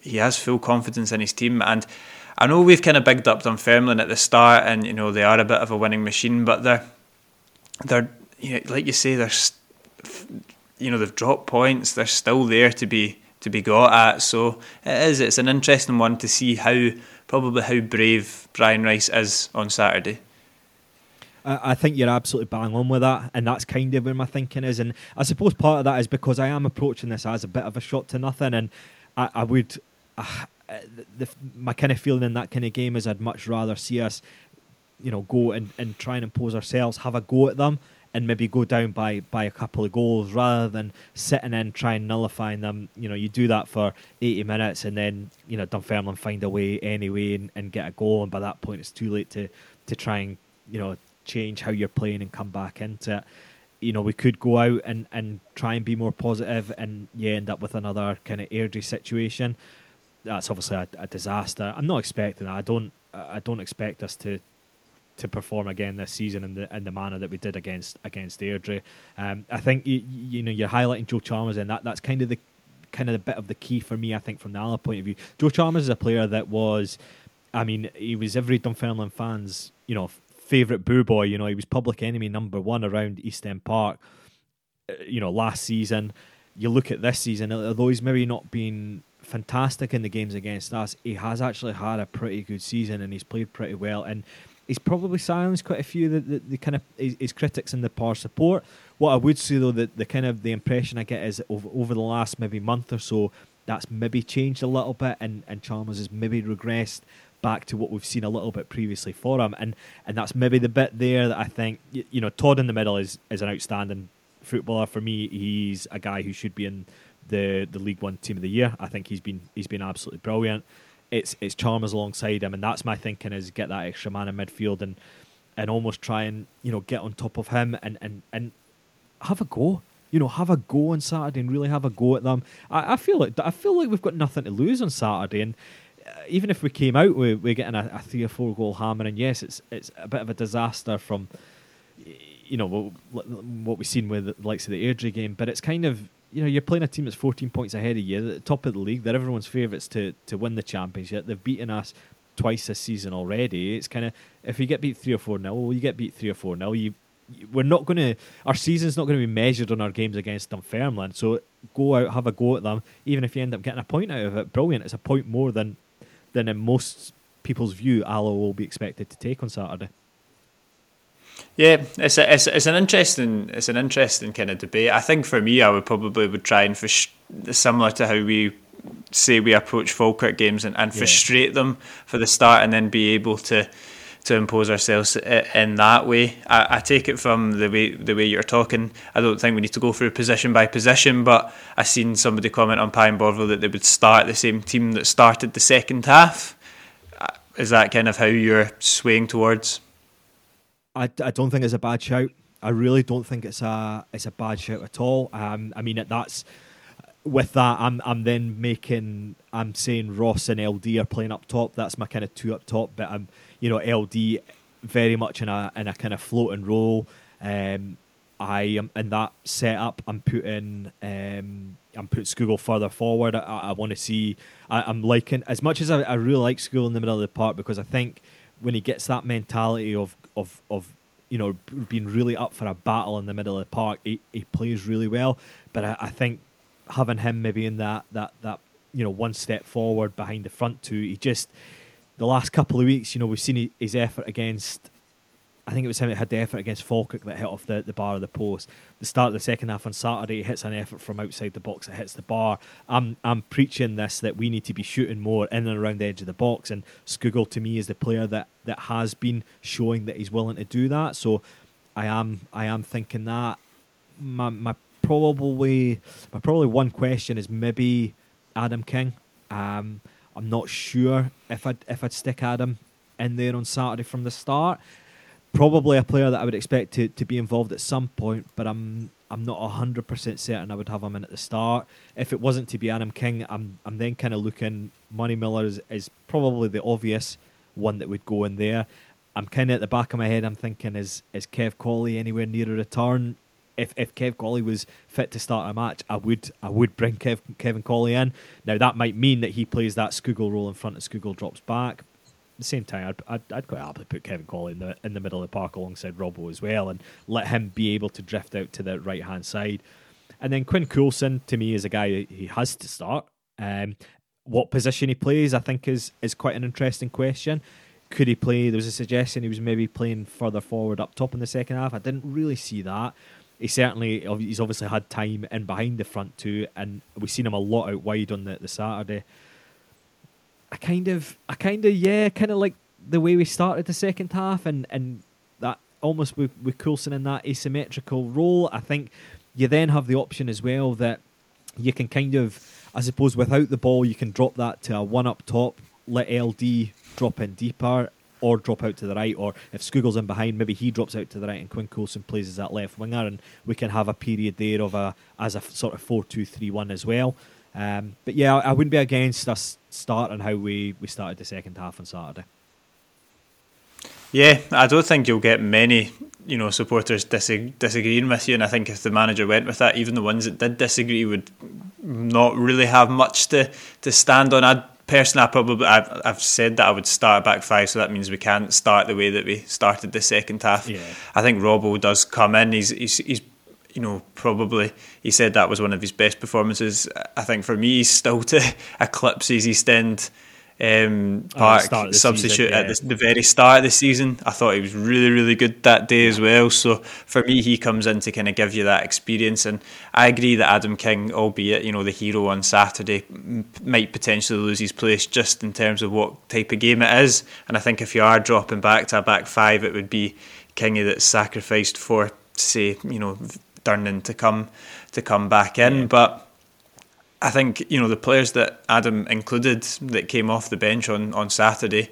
he has full confidence in his team and. I know we've kind of bigged up Dunfermline at the start, and you know they are a bit of a winning machine, but they're they're you know, like you say, there's you know they've dropped points. They're still there to be to be got at. So it is. It's an interesting one to see how probably how brave Brian Rice is on Saturday. I, think you're absolutely bang on with that, and that's kind of where my thinking is. And I suppose part of that is because I am approaching this as a bit of a shot to nothing, and I, I would. Uh, the, my kind of feeling in that kind of game is I'd much rather see us, you know, go and, and try and impose ourselves, have a go at them, and maybe go down by by a couple of goals rather than sitting in trying nullifying them. You know, you do that for 80 minutes and then you know Dunfermline find a way anyway and, and get a goal, and by that point it's too late to to try and you know change how you're playing and come back into it. You know, we could go out and, and try and be more positive and yeah, end up with another kind of Airdrie situation. That's obviously a, a disaster. I'm not expecting that. I don't I don't expect us to to perform again this season in the in the manner that we did against against Airdrie. Um, I think you, you know you're highlighting Joe Chalmers, and that that's kind of the kind of the bit of the key for me. I think from the other point of view, Joe Chalmers is a player that was, I mean, he was every Dunfermline fans, you know, favorite boo boy. You know, he was public enemy number one around East End Park. Uh, you know, last season. You look at this season, although he's maybe not been fantastic in the games against us, he has actually had a pretty good season and he's played pretty well. And he's probably silenced quite a few of the, the, the kind of his, his, critics and the par support. What I would say though, that the kind of the impression I get is over, over the last maybe month or so, that's maybe changed a little bit, and, and Chalmers has maybe regressed back to what we've seen a little bit previously for him, and and that's maybe the bit there that I think you, you know Todd in the middle is is an outstanding footballer for me. He's a guy who should be in the the League One Team of the Year. I think he's been he's been absolutely brilliant it's it's Chalmers alongside him, and that's my thinking is get that extra man in midfield and and almost try and you know get on top of him and and and have a go. You know, have a go on Saturday and really have a go at them. I, I feel like I feel like we've got nothing to lose on Saturday, and even if we came out with we're getting a, a three or four goal hammer, and yes, it's it's a bit of a disaster from you know what, what we've seen with the likes of the Airdrie game, but it's kind of you know, you're playing a team that's 14 points ahead of you, at the top of the league. They're everyone's favourites to, to win the championship. They've beaten us twice this season already. It's kind of if you get beat three or four nil, well, you get beat three or four nil. You, we're not going to. Our season's not going to be measured on our games against Dunfermline. So go out, have a go at them. Even if you end up getting a point out of it, brilliant. It's a point more than than in most people's view. Alloa will be expected to take on Saturday. Yeah, it's a, it's it's an interesting it's an interesting kind of debate. I think for me, I would probably would try and fish similar to how we say we approach Falkirk games and, and yeah. frustrate them for the start, and then be able to to impose ourselves in that way. I, I, take it from the way the way you're talking. I don't think we need to go through position by position, but I seen somebody comment on and Bovril that they would start the same team that started the second half. Uh, is that kind of how you're swaying towards? I, I don't think it's a bad shout. I really don't think it's a it's a bad shout at all. Um, I mean that's with that I'm I'm then making I'm saying Ross and LD are playing up top. That's my kind of two up top. But I'm you know LD very much in a in a kind of floating role. Um, I am in that setup. I'm putting um, I'm putting Scougall further forward. I, I want to see. I, am liking as much as I, I really like Scougall in the middle of the park because I think when he gets that mentality of of of you know being really up for a battle in the middle of the park. He, he plays really well, but I, I think having him maybe in that that that you know one step forward behind the front two, he just the last couple of weeks, you know, we've seen his effort against I think it was him that had the effort against Falkirk that hit off the, the bar of the post. The start of the second half on Saturday, he hits an effort from outside the box that hits the bar. I'm I'm preaching this that we need to be shooting more in and around the edge of the box, and Scougall to me is the player that, that has been showing that he's willing to do that. So I am I am thinking that my my probably my probably one question is maybe Adam King. Um, I'm not sure if I'd if I'd stick Adam in there on Saturday from the start probably a player that I would expect to, to be involved at some point, but I'm I'm not hundred percent certain I would have him in at the start. If it wasn't to be Adam King, I'm I'm then kind of looking. Money Miller is, is probably the obvious one that would go in there. I'm kind of at the back of my head. I'm thinking is is Kev Cawley anywhere near a return? If if Kev Cawley was fit to start a match, I would I would bring Kev, Kevin Cawley in. Now that might mean that he plays that Scougall role in front and Scougall drops back At the same time, I'd, I'd, I'd, quite happily put Kevin Cawley in the in the middle of the park alongside Robbo as well, and let him be able to drift out to the right hand side. And then Quinn Coulson to me is a guy he has to start. Um, what position he plays, I think, is is quite an interesting question. could he play? There was a suggestion he was maybe playing further forward up top in the second half. I didn't really see that. He certainly he's obviously had time in behind the front two, and we've seen him a lot out wide on the, the Saturday. I kind of, I kind of, yeah, kind of like the way we started the second half, and and that almost with with Coulson in that asymmetrical role. I think you then have the option as well that you can kind of, I suppose, without the ball, you can drop that to a one up top, let LD drop in deeper, or drop out to the right, or if Scougall's in behind, maybe he drops out to the right and Quinn Coulson plays as that left winger, and we can have a period there of a as a sort of four two three one as well. Um, but yeah, I wouldn't be against us starting how we, we started the second half on Saturday. Yeah, I don't think you'll get many, you know, supporters disagreeing with you, and I think if the manager went with that, even the ones that did disagree would not really have much to, to stand on. I personally, I probably I've, I've said that I would start back five, so that means we can't start the way that we started the second half. Yeah. I think Robbo does come in. He's he's he's you know, probably he said that was one of his best performances. I think for me, he's still to eclipse his East End um, Park substitute season, yeah. at the, the, very start of the season. I thought he was really, really good that day as well. So for me, he comes in to kind of give you that experience. And I agree that Adam King, albeit you know the hero on Saturday, might potentially lose his place just in terms of what type of game it is. And I think if you are dropping back to a back five, it would be Kingy that's sacrificed for, say, you know, Durnan to come to come back in, yeah. but I think you know the players that Adam included that came off the bench on, on Saturday,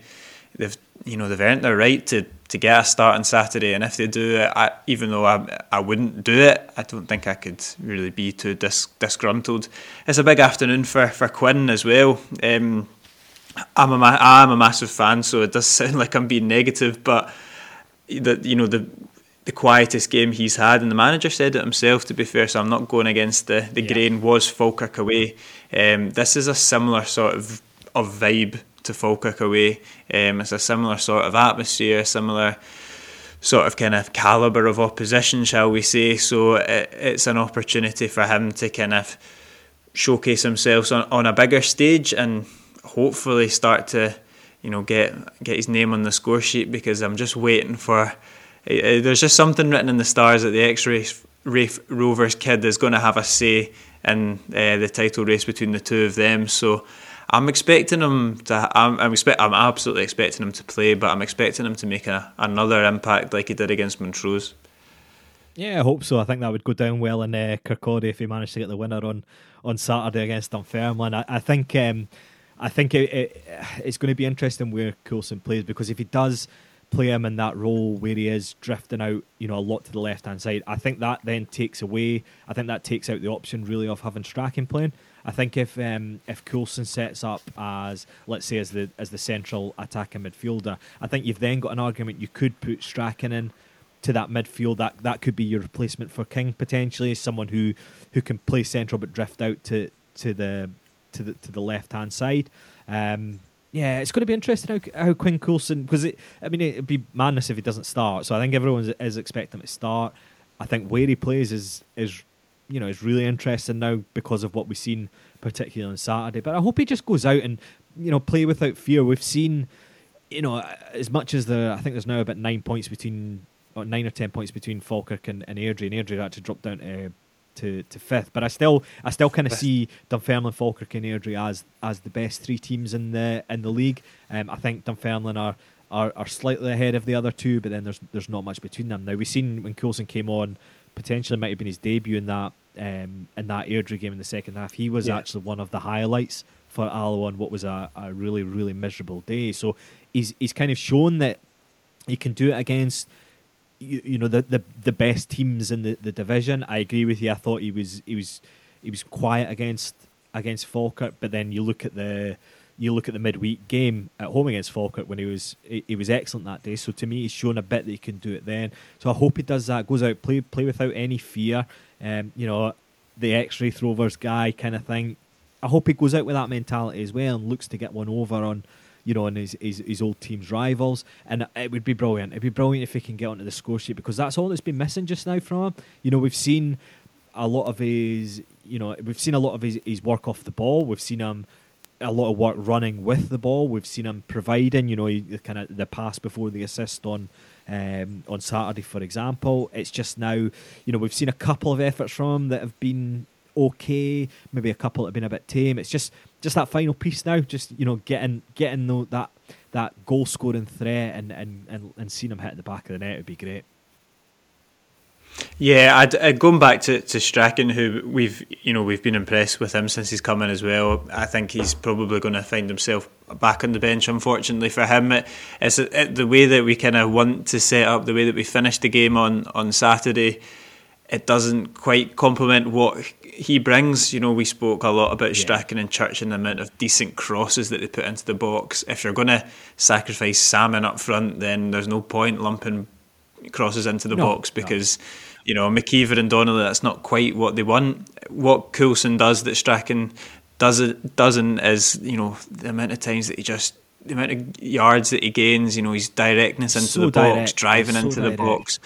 they've you know they've earned their right to, to get a start on Saturday, and if they do it, I, even though I I wouldn't do it, I don't think I could really be too dis, disgruntled. It's a big afternoon for, for Quinn as well. Um, I'm a I'm a massive fan, so it does sound like I'm being negative, but that you know the the quietest game he's had, and the manager said it himself. To be fair, so I'm not going against the the yeah. grain. Was Falkirk away? Um, this is a similar sort of of vibe to Falkirk away. Um, it's a similar sort of atmosphere, similar sort of kind of caliber of opposition, shall we say? So it, it's an opportunity for him to kind of showcase himself on, on a bigger stage and hopefully start to you know get get his name on the score sheet because I'm just waiting for uh, there's just something written in the stars that the X-Ray Rafe Rovers kid is going to have a say in uh, the title race between the two of them. So I'm expecting him to. I'm, I'm. I'm absolutely expecting him to play, but I'm expecting him to make a, another impact like he did against Montrose. Yeah, I hope so. I think that would go down well in uh, Kirkcaldy if he managed to get the winner on, on Saturday against Dunfermline. I, I think um, I think it, it, it's going to be interesting where Coulson plays because if he does play him in that role where he is drifting out, you know, a lot to the left hand side. I think that then takes away. I think that takes out the option really of having Strachan playing. I think if um, if Coulson sets up as let's say as the as the central attacking midfielder, I think you've then got an argument you could put Strachan in to that midfield. That that could be your replacement for King potentially, someone who who can play central but drift out to to the to the to the left hand side. Um, yeah, it's going to be interesting how, how Quinn Coulson because it. I mean, it'd be madness if he doesn't start. So I think everyone is expecting him to start. I think where he plays is is you know is really interesting now because of what we've seen, particularly on Saturday. But I hope he just goes out and you know play without fear. We've seen, you know, as much as the I think there's now about nine points between or nine or ten points between Falkirk and, and Airdrie, and Airdrie actually dropped down to to, to fifth. But I still I still kind of see Dunfermline, Falkirk, and Airdrie as as the best three teams in the in the league. Um, I think Dunfermline are, are are slightly ahead of the other two, but then there's there's not much between them. Now we've seen when Coulson came on, potentially might have been his debut in that um, in that Airdrie game in the second half. He was yeah. actually one of the highlights for Alloa on what was a, a really really miserable day. So he's he's kind of shown that he can do it against you, you know the, the the best teams in the, the division. I agree with you. I thought he was he was he was quiet against against Falkirk, but then you look at the you look at the midweek game at home against Falkirk when he was he, he, was excellent that day. So to me, he's shown a bit that he can do it then. So I hope he does that. Goes out play play without any fear. Um, you know, the X-ray throwers guy kind of thing. I hope he goes out with that mentality as well and looks to get one over on you know, and his, his, his old team's rivals. And it would be brilliant. It'd be brilliant if he can get onto the score sheet because that's all that's been missing just now from him. You know, we've seen a lot of his, you know, we've seen a lot of his, his work off the ball. We've seen him a lot of work running with the ball. We've seen him providing, you know, kind of the pass before the assist on um, on Saturday, for example. It's just now, you know, we've seen a couple of efforts from him that have been okay. Maybe a couple that have been a bit tame. It's just just that final piece now. Just you know, getting getting the, that that goal scoring threat and, and, and, and seeing him hit the back of the net would be great. Yeah, I'd, I'd going back to, to Strachan, who we've you know we've been impressed with him since he's come in as well. I think he's probably going to find himself back on the bench. Unfortunately for him, it, it's it, the way that we kind of want to set up, the way that we finished the game on on Saturday. It doesn't quite complement what he brings. You know, we spoke a lot about yeah. Strachan and Church and the amount of decent crosses that they put into the box. If you're going to sacrifice Sammon up front, then there's no point lumping crosses into the no, box because. No you know, McKeever and Donnelly, that's not quite what they want. What Coulson does that Strachan doesn't doesn't is, you know, the amount of times that he just the amount of yards that he gains, you know, his directness into so the direct. box, driving so into direct. the box.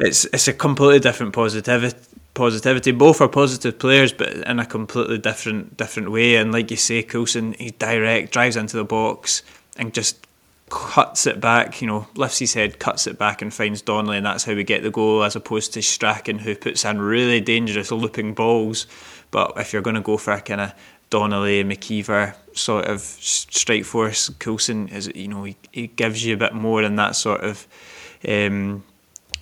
It's it's a completely different positivity positivity. Both are positive players, but in a completely different different way. And like you say, Coulson, he's direct, drives into the box, and just cuts it back, you know, lifts his head, cuts it back, and finds Donnelly, and that's how we get the goal, as opposed to Strachan, who puts in really dangerous looping balls. But if you're going to go for a kind of Donnelly, McKeever sort of strike force, Coulson is, you know, he, he gives you a bit more in that sort of um,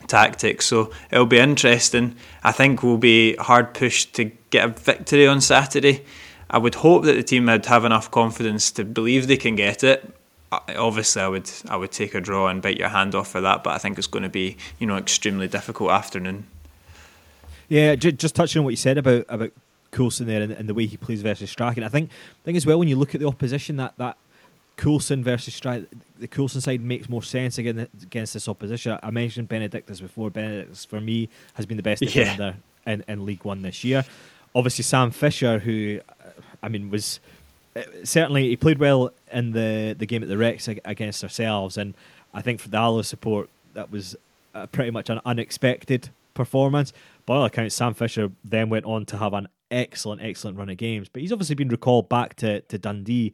tactic. So it'll be interesting. I think we'll be hard pushed to get a victory on Saturday. I would hope that the team would have enough confidence to believe they can get it, uh, obviously I would I would take a draw and bite your hand off for that, but I think it's going to be you know extremely difficult afternoon. Yeah, just touching on what you said about about Coulson there and, and the way he plays versus Strachan. I think I think as well when you look at the opposition that that Coulson versus Strachan, the Coulson side makes more sense against against this opposition. I mentioned Benedictus before. Benedictus for me has been the best defender yeah. in, in League One this year. Obviously Sam Fisher, who I mean was uh, certainly he played well in the, the game at the Rex against ourselves, and I think for the Alloa support that was pretty much an unexpected performance. By all accounts, Sam Fisher then went on to have an excellent, excellent run of games, but he's obviously been recalled back to, to Dundee.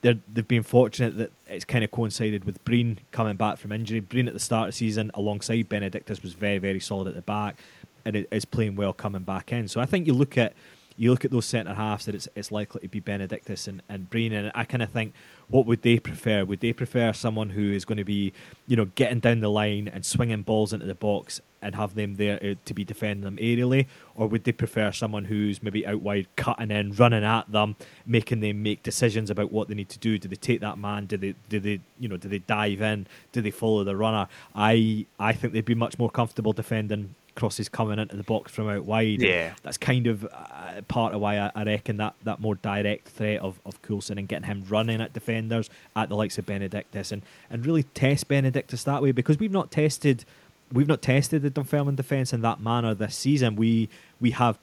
They have been fortunate that it's kind of coincided with Breen coming back from injury. Breen at the start of the season, alongside Benedictus, was very, very solid at the back and is playing well coming back in. So I think you look at you look at those centre halves that it's it's likely to be Benedictus and, and Breen and I kind of think what would they prefer? Would they prefer someone who is going to be you know getting down the line and swinging balls into the box and have them there uh, to be defending them aerially, or would they prefer someone who's maybe out wide, cutting in, running at them, making them make decisions about what they need to do? Do they take that man? Do they do they you know do they dive in? Do they follow the runner? I I think they'd be much more comfortable defending crosses coming into the box from out wide. Yeah, that's kind of uh, part of why I, I, reckon that, that more direct threat of, of Coulson and getting him running at defenders at the likes of Benedictus and, and really test Benedictus that way because we've not tested we've not tested the Dunfermline defence in that manner this season. We we have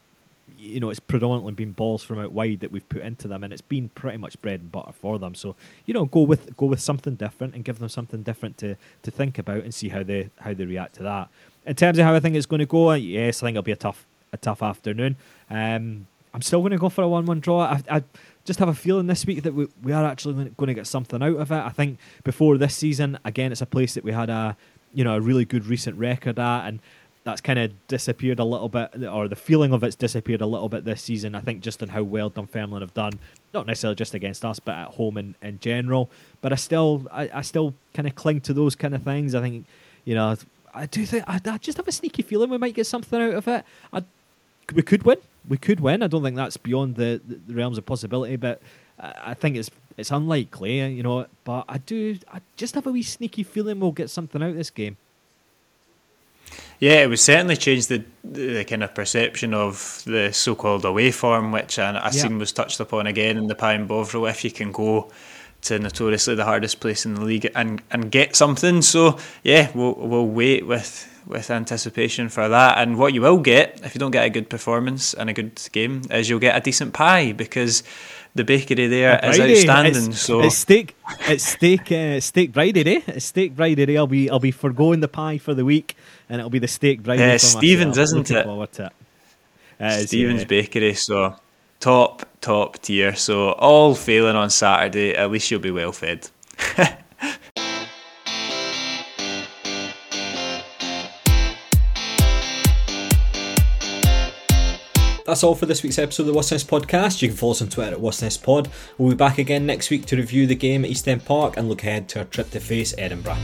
you know, it's predominantly been balls from out wide that we've put into them, and it's been pretty much bread and butter for them. So, you know, go with go with something different and give them something different to, to think about and see how they how they react to that in terms of how I think it's going to go, yes, I think it'll be a tough a tough afternoon. Um, I'm still going to go for a one-one draw. I, I, just have a feeling this week that we, we are actually going to get something out of it. I think before this season, again, it's a place that we had a you know a really good recent record at, and that's kind of disappeared a little bit, or the feeling of it's disappeared a little bit this season. I think just in how well Dunfermline have done, not necessarily just against us, but at home in, in general. But I still, I, I still kind of cling to those kind of things. I think, you know, I do think I, I, just have a sneaky feeling we might get something out of it. I, we could win. We could win. I don't think that's beyond the, the realms of possibility, but I think it's it's unlikely, eh, you know. But I do. I just have a wee sneaky feeling we'll get something out of this game. Yeah, it would certainly change the, the kind of perception of the so-called away form, which I, I yeah. seen was touched upon again in the Pie and Bovril. If you can go to notoriously the hardest place in the league and, and get something. So yeah, we'll we'll wait with with anticipation for that. And what you will get if you don't get a good performance and a good game is you'll get a decent pie because the bakery there is outstanding. It's, so it's steak, it's steak, uh, steak Friday day. It's steak Friday day. I'll be I'll be foregoing the pie for the week, and it'll be the steak Friday. Yeah, Stevens, isn't it? it. Stevens yeah. Bakery. So top, top tier. So all failing on Saturday, at least you'll be well fed. That's all for this week's episode of the Wasps Nest podcast. You can follow us on Twitter at Wasps Nest Pod. We'll be back again next week to review the game at East End Park and look ahead to our trip to face Edinburgh.